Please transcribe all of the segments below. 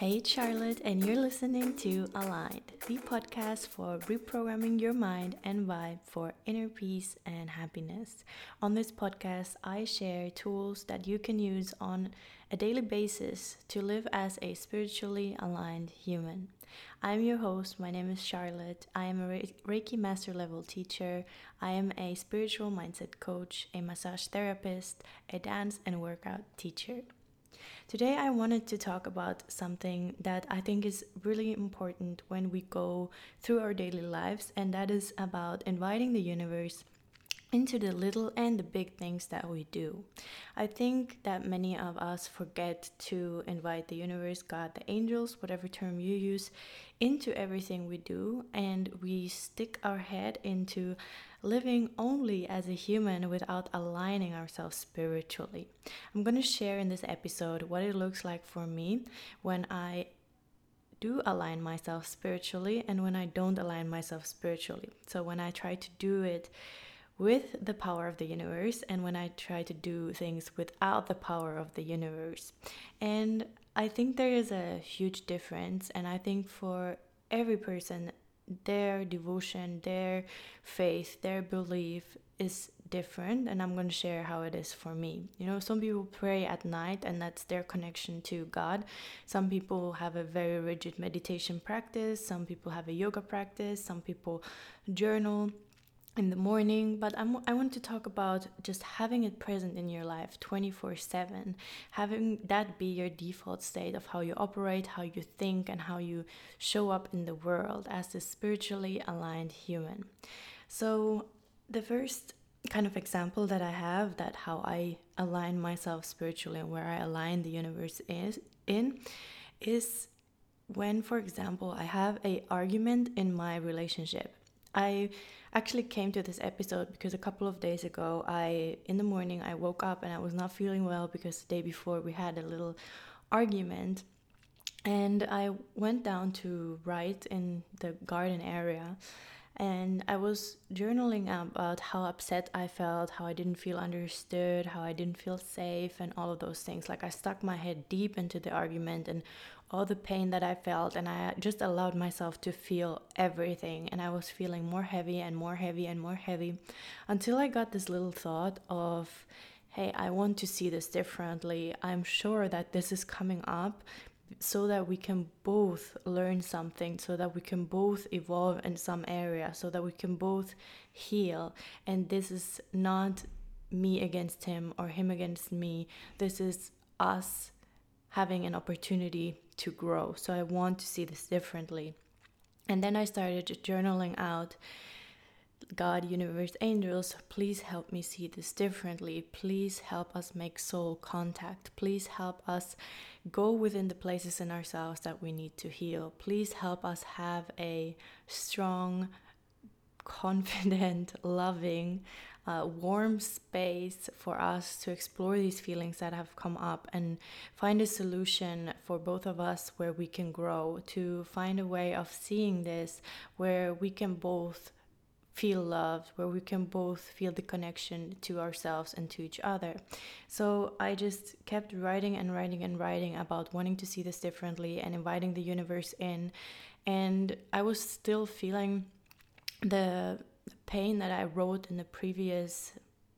Hey, Charlotte, and you're listening to Aligned, the podcast for reprogramming your mind and vibe for inner peace and happiness. On this podcast, I share tools that you can use on a daily basis to live as a spiritually aligned human. I'm your host. My name is Charlotte. I am a Reiki Master Level teacher. I am a spiritual mindset coach, a massage therapist, a dance and workout teacher. Today, I wanted to talk about something that I think is really important when we go through our daily lives, and that is about inviting the universe into the little and the big things that we do. I think that many of us forget to invite the universe, God, the angels, whatever term you use, into everything we do, and we stick our head into living only as a human without aligning ourselves spiritually. I'm going to share in this episode what it looks like for me when I do align myself spiritually and when I don't align myself spiritually. So, when I try to do it with the power of the universe and when I try to do things without the power of the universe. And I think there is a huge difference, and I think for every person, their devotion, their faith, their belief is different and I'm going to share how it is for me. You know, some people pray at night and that's their connection to God. Some people have a very rigid meditation practice, some people have a yoga practice, some people journal in the morning, but I'm, I want to talk about just having it present in your life 24 7, having that be your default state of how you operate, how you think, and how you show up in the world as a spiritually aligned human. So, the first kind of example that I have that how I align myself spiritually and where I align the universe is in is when for example I have a argument in my relationship. I actually came to this episode because a couple of days ago I in the morning I woke up and I was not feeling well because the day before we had a little argument. And I went down to write in the garden area and I was journaling about how upset I felt, how I didn't feel understood, how I didn't feel safe, and all of those things. Like I stuck my head deep into the argument and all the pain that I felt, and I just allowed myself to feel everything. And I was feeling more heavy and more heavy and more heavy until I got this little thought of, hey, I want to see this differently. I'm sure that this is coming up so that we can both learn something, so that we can both evolve in some area, so that we can both heal. And this is not me against him or him against me. This is us having an opportunity to grow. So I want to see this differently. And then I started journaling out God, universe, angels, please help me see this differently. Please help us make soul contact. Please help us go within the places in ourselves that we need to heal. Please help us have a strong, confident, loving, uh, warm space for us to explore these feelings that have come up and find a solution for both of us where we can grow, to find a way of seeing this where we can both feel loved, where we can both feel the connection to ourselves and to each other. So I just kept writing and writing and writing about wanting to see this differently and inviting the universe in. And I was still feeling the pain that I wrote in the previous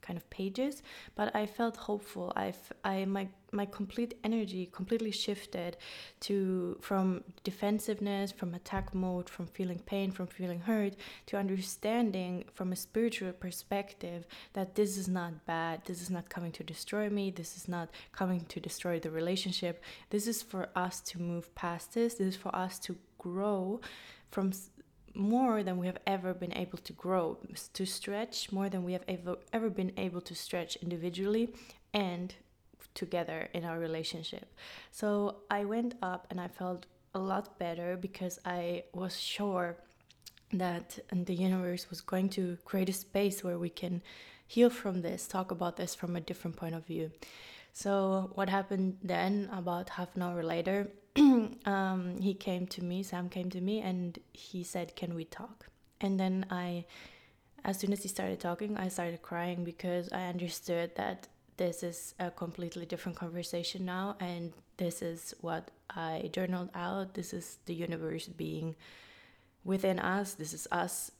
kind of pages but i felt hopeful I've i my my complete energy completely shifted to from defensiveness from attack mode from feeling pain from feeling hurt to understanding from a spiritual perspective that this is not bad this is not coming to destroy me this is not coming to destroy the relationship. This is for us to move past this. This is for us to grow from more than we have ever been able to grow, to stretch more than we have ever, ever been able to stretch individually and together in our relationship. So I went up and I felt a lot better because I was sure that the universe was going to create a space where we can heal from this, talk about this from a different point of view. So, what happened then, about half an hour later, um, he came to me, Sam came to me, and he said, Can we talk? And then I, as soon as he started talking, I started crying because I understood that this is a completely different conversation now and this is what i journaled out. This is the universe being within us. This is us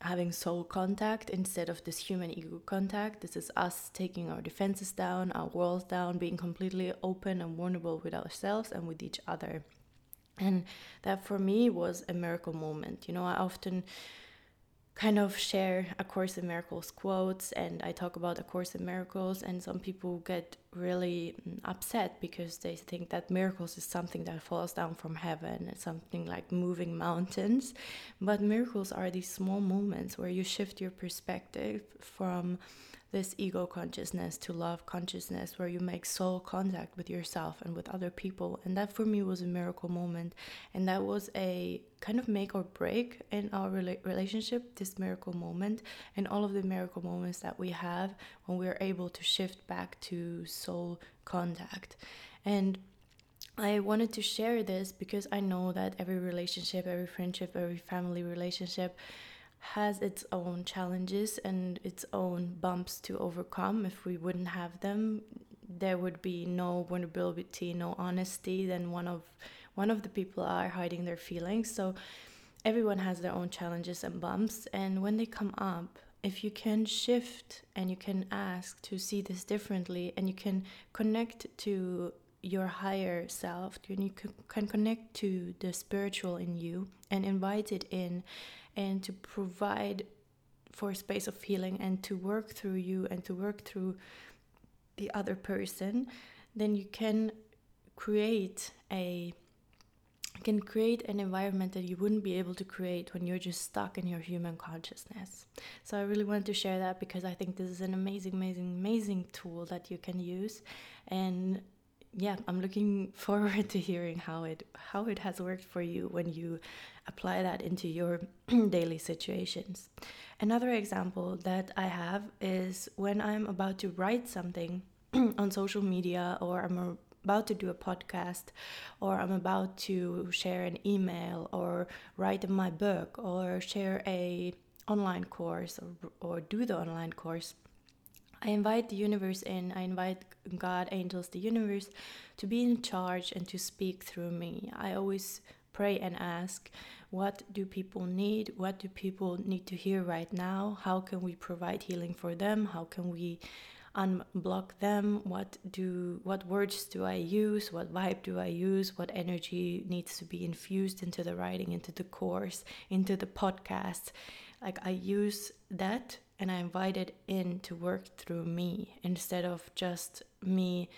having soul contact instead of this human ego contact. This is us taking our defenses down our walls down being completely open and vulnerable with ourselves and with each other. And that for me was a miracle moment. You know i often kind of share A Course in Miracles quotes and I talk about A Course in Miracles, and some people get really mm, upset because they think that miracles is something that falls down from heaven, it's something like moving mountains. But miracles are these small moments where you shift your perspective from this ego consciousness to love consciousness where you make soul contact with yourself and with other people. And that for me was a miracle moment. And that was a kind of make or break in our rela- relationship this miracle moment. And all of the miracle moments that we have when we're able to shift back to soul contact. And I wanted to share this because I know that every relationship, every friendship, every family relationship has its own challenges and its own bumps to overcome. If we wouldn't have them, there would be no vulnerability, no honesty. Then one of one of the people are hiding their feelings. So everyone has their own challenges and bumps, and when they come up, if you can shift and you can ask to see this differently, and you can connect to your higher self, and you can connect to the spiritual in you and invite it in and to provide for a space of healing and to work through you and to work through the other person, then you can create a can create an environment that you wouldn't be able to create when you're just stuck in your human consciousness. So I really wanted to share that because I think this is an amazing, amazing, amazing tool that you can use. And yeah, I'm looking forward to hearing how it how it has worked for you when you apply that into your daily situations. Another example that I have is when I'm about to write something on social media or I'm about to do a podcast or I'm about to share an email or write my book or share a online course or, or do the online course I invite the universe in, I invite God, angels, the universe to be in charge and to speak through me. I always pray and ask, what do people need? What do people need to hear right now? How can we provide healing for them? How can we unblock them? What do what words do I use? What vibe do I use? What energy needs to be infused into the writing, into the course, into the podcast? Like I use that and I invite it in to work through me instead of just me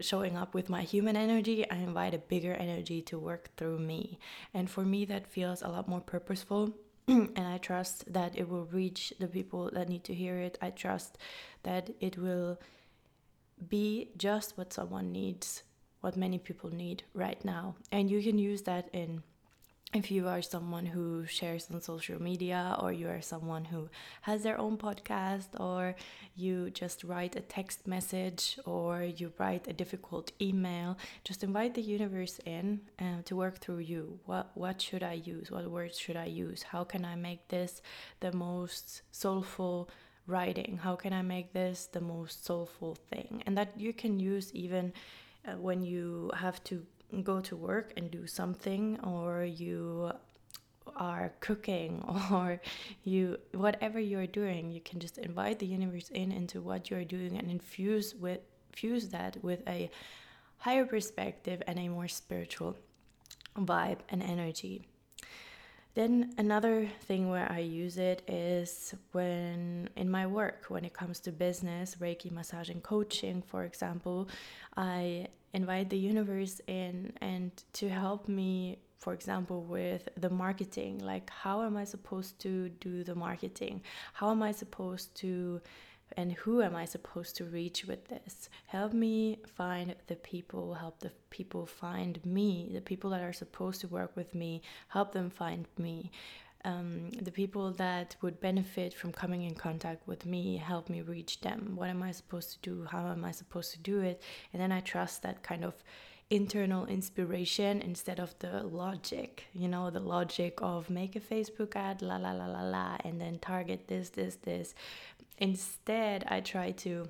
showing up with my human energy. I invite a bigger energy to work through me. And for me, that feels a lot more purposeful. and I trust that it will reach the people that need to hear it. I trust that it will be just what someone needs, what many people need right now. And you can use that in if you are someone who shares on social media or you are someone who has their own podcast or you just write a text message or you write a difficult email just invite the universe in uh, to work through you. What what should i use? What words should i use? How can i make this the most soulful writing? How can i make this the most soulful thing? And that you can use even uh, when you have to go to work and do something or you are cooking or you whatever you're doing you can just invite the universe in into what you're doing and infuse with fuse that with a higher perspective and a more spiritual vibe and energy then another thing where I use it is when in my work, when it comes to business, Reiki, massage, and coaching, for example, I invite the universe in and to help me for example with the marketing. Like how am i supposed to do the marketing? How am i supposed to and who am i supposed to reach with this? Help me find the people help the people find me the people that are supposed to work with me help them find me. Um, the people that would benefit from coming in contact with me help me reach them. What am i supposed to do? How am i supposed to do it? And then i trust that kind of internal inspiration instead of the logic you know the logic of make a facebook ad la la la la la and then target this this this instead i try to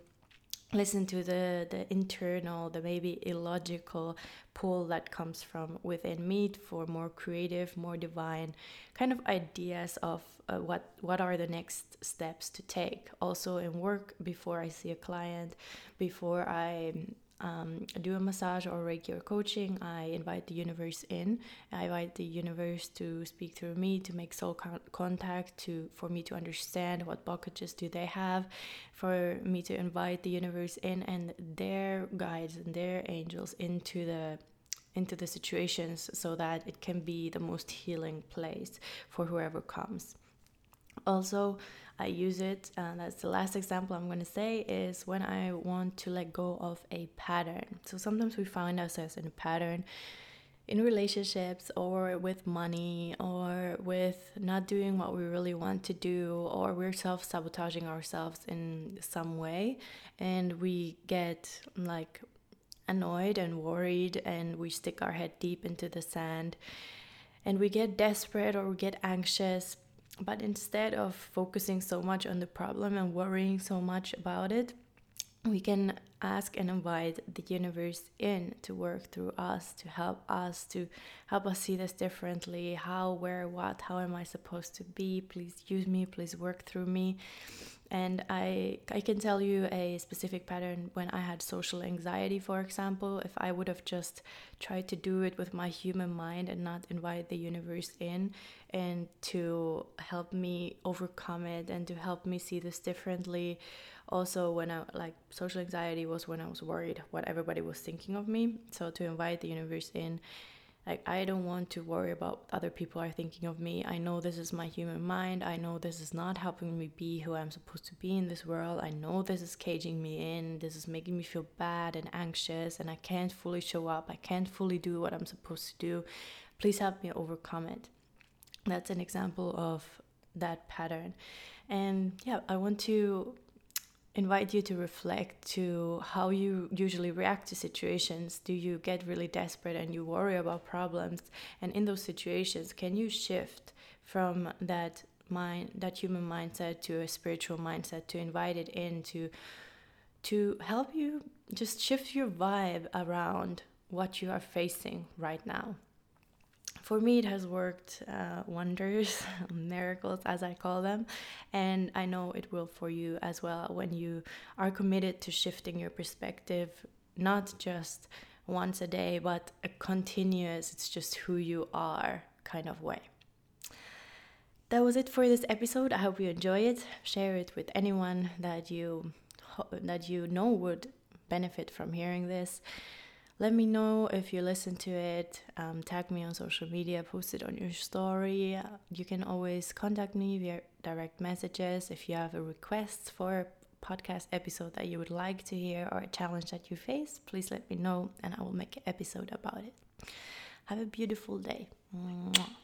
listen to the the internal the maybe illogical pull that comes from within me for more creative more divine kind of ideas of uh, what what are the next steps to take. Also in work before i see a client before i um, do a massage or regular coaching, I invite the universe in. I invite the universe to speak through me, to make soul con- contact, to for me to understand what blockages do they have, for me to invite the universe in and their guides and their angels into the into the situations so that it can be the most healing place for whoever comes. Also, I use it, and that's the last example I'm going to say is when I want to let go of a pattern. So sometimes we find ourselves in a pattern in relationships or with money or with not doing what we really want to do or we're self-sabotaging ourselves in some way and we get like annoyed and worried and we stick our head deep into the sand and we get desperate or we get anxious but instead of focusing so much on the problem and worrying so much about it, we can ask and invite the universe in to work through us, to help us, to help us see this differently. How, where, what, how am I supposed to be? Please use me, please work through me and I I can tell you a specific pattern when I had social anxiety for example if I would have just tried to do it with my human mind and not invite the universe in and to help me overcome it and to help me see this differently. Also when I like social anxiety was when I was worried what everybody was thinking of me. So to invite the universe in like, I don't want to worry about other people are thinking of me. I know this is my human mind. I know this is not helping me be who I'm supposed to be in this world. I know this is caging me in. This is making me feel bad and anxious, and I can't fully show up. I can't fully do what I'm supposed to do. Please help me overcome it. That's an example of that pattern. And yeah, I want to invite you to reflect to how you usually react to situations. Do you get really desperate and you worry about problems? And in those situations can you shift from that mind that human mindset to a spiritual mindset to invite it in to to help you just shift your vibe around what you are facing right now for me, it has worked uh, wonders, miracles as I call them, and I know it will for you as well when you are committed to shifting your perspective, not just once a day, but a continuous, it's just who you are kind of way. That was it for this episode. I hope you enjoy it. Share it with anyone that you that you know would benefit from hearing this let me know if you listen to it. Um, tag me on social media, post it on your story. You can always contact me via direct messages if you have a request for a podcast episode that you would like to hear or a challenge that you face. Please let me know and I will make an episode about it. Have a beautiful day. Mwah.